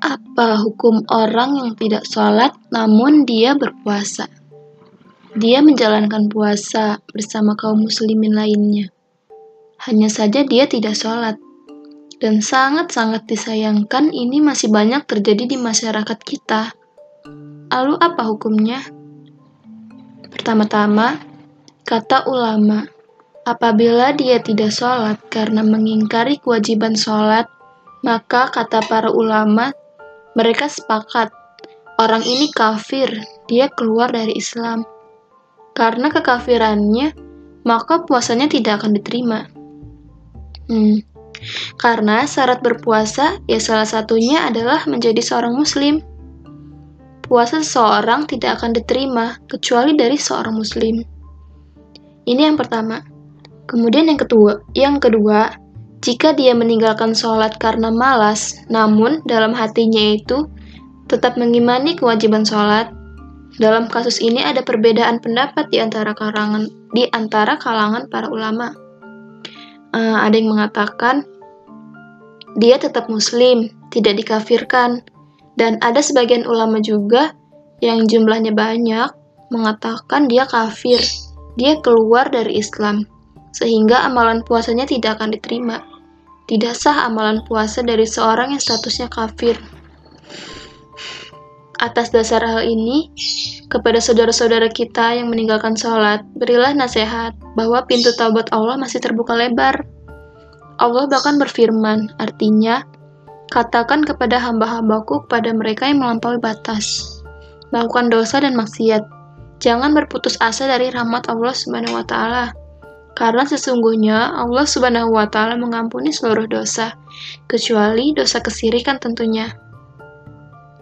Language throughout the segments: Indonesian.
Apa hukum orang yang tidak sholat namun dia berpuasa? Dia menjalankan puasa bersama kaum muslimin lainnya. Hanya saja dia tidak sholat. Dan sangat-sangat disayangkan ini masih banyak terjadi di masyarakat kita. Lalu apa hukumnya? Pertama-tama, kata ulama, apabila dia tidak sholat karena mengingkari kewajiban sholat, maka kata para ulama, mereka sepakat orang ini kafir, dia keluar dari Islam. Karena kekafirannya, maka puasanya tidak akan diterima. Hmm, karena syarat berpuasa, ya salah satunya adalah menjadi seorang muslim. Puasa seseorang tidak akan diterima kecuali dari seorang muslim. Ini yang pertama. Kemudian yang kedua, yang kedua, jika dia meninggalkan sholat karena malas, namun dalam hatinya itu tetap mengimani kewajiban sholat, dalam kasus ini ada perbedaan pendapat di antara kalangan di antara kalangan para ulama. Uh, ada yang mengatakan dia tetap muslim, tidak dikafirkan. Dan ada sebagian ulama juga yang jumlahnya banyak mengatakan dia kafir, dia keluar dari Islam, sehingga amalan puasanya tidak akan diterima. Tidak sah amalan puasa dari seorang yang statusnya kafir. Atas dasar hal ini, kepada saudara-saudara kita yang meninggalkan sholat, berilah nasihat bahwa pintu taubat Allah masih terbuka lebar. Allah bahkan berfirman, artinya, katakan kepada hamba-hambaku kepada mereka yang melampaui batas, melakukan dosa dan maksiat. Jangan berputus asa dari rahmat Allah Subhanahu wa. Karena sesungguhnya Allah Subhanahu wa taala mengampuni seluruh dosa, kecuali dosa kesirikan tentunya.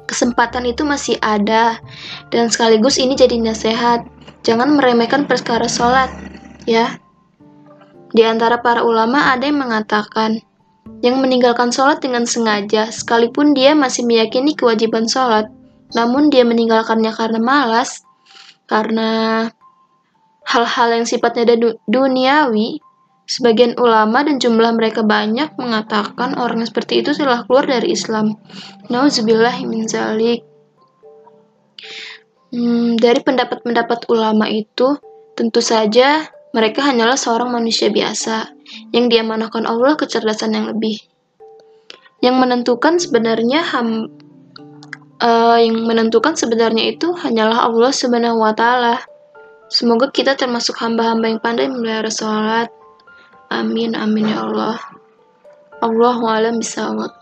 Kesempatan itu masih ada, dan sekaligus ini jadi nasihat. Jangan meremehkan perkara sholat, ya. Di antara para ulama ada yang mengatakan, yang meninggalkan sholat dengan sengaja, sekalipun dia masih meyakini kewajiban sholat, namun dia meninggalkannya karena malas, karena hal-hal yang sifatnya duniawi, sebagian ulama dan jumlah mereka banyak mengatakan orang seperti itu telah keluar dari Islam. Nauzubillah min zalik. Hmm, dari pendapat-pendapat ulama itu, tentu saja mereka hanyalah seorang manusia biasa yang diamanahkan Allah kecerdasan yang lebih. Yang menentukan sebenarnya ham, uh, yang menentukan sebenarnya itu hanyalah Allah Subhanahu wa taala. Semoga kita termasuk hamba-hamba yang pandai memelihara salat. Amin amin ya Allah. Allahu a'lam bisawab.